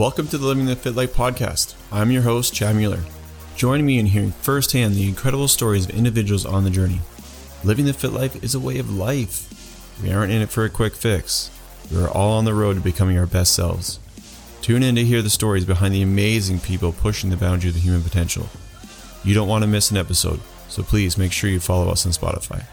Welcome to the Living the Fit Life podcast. I'm your host, Chad Mueller. Join me in hearing firsthand the incredible stories of individuals on the journey. Living the Fit Life is a way of life. We aren't in it for a quick fix. We are all on the road to becoming our best selves. Tune in to hear the stories behind the amazing people pushing the boundary of the human potential. You don't want to miss an episode, so please make sure you follow us on Spotify.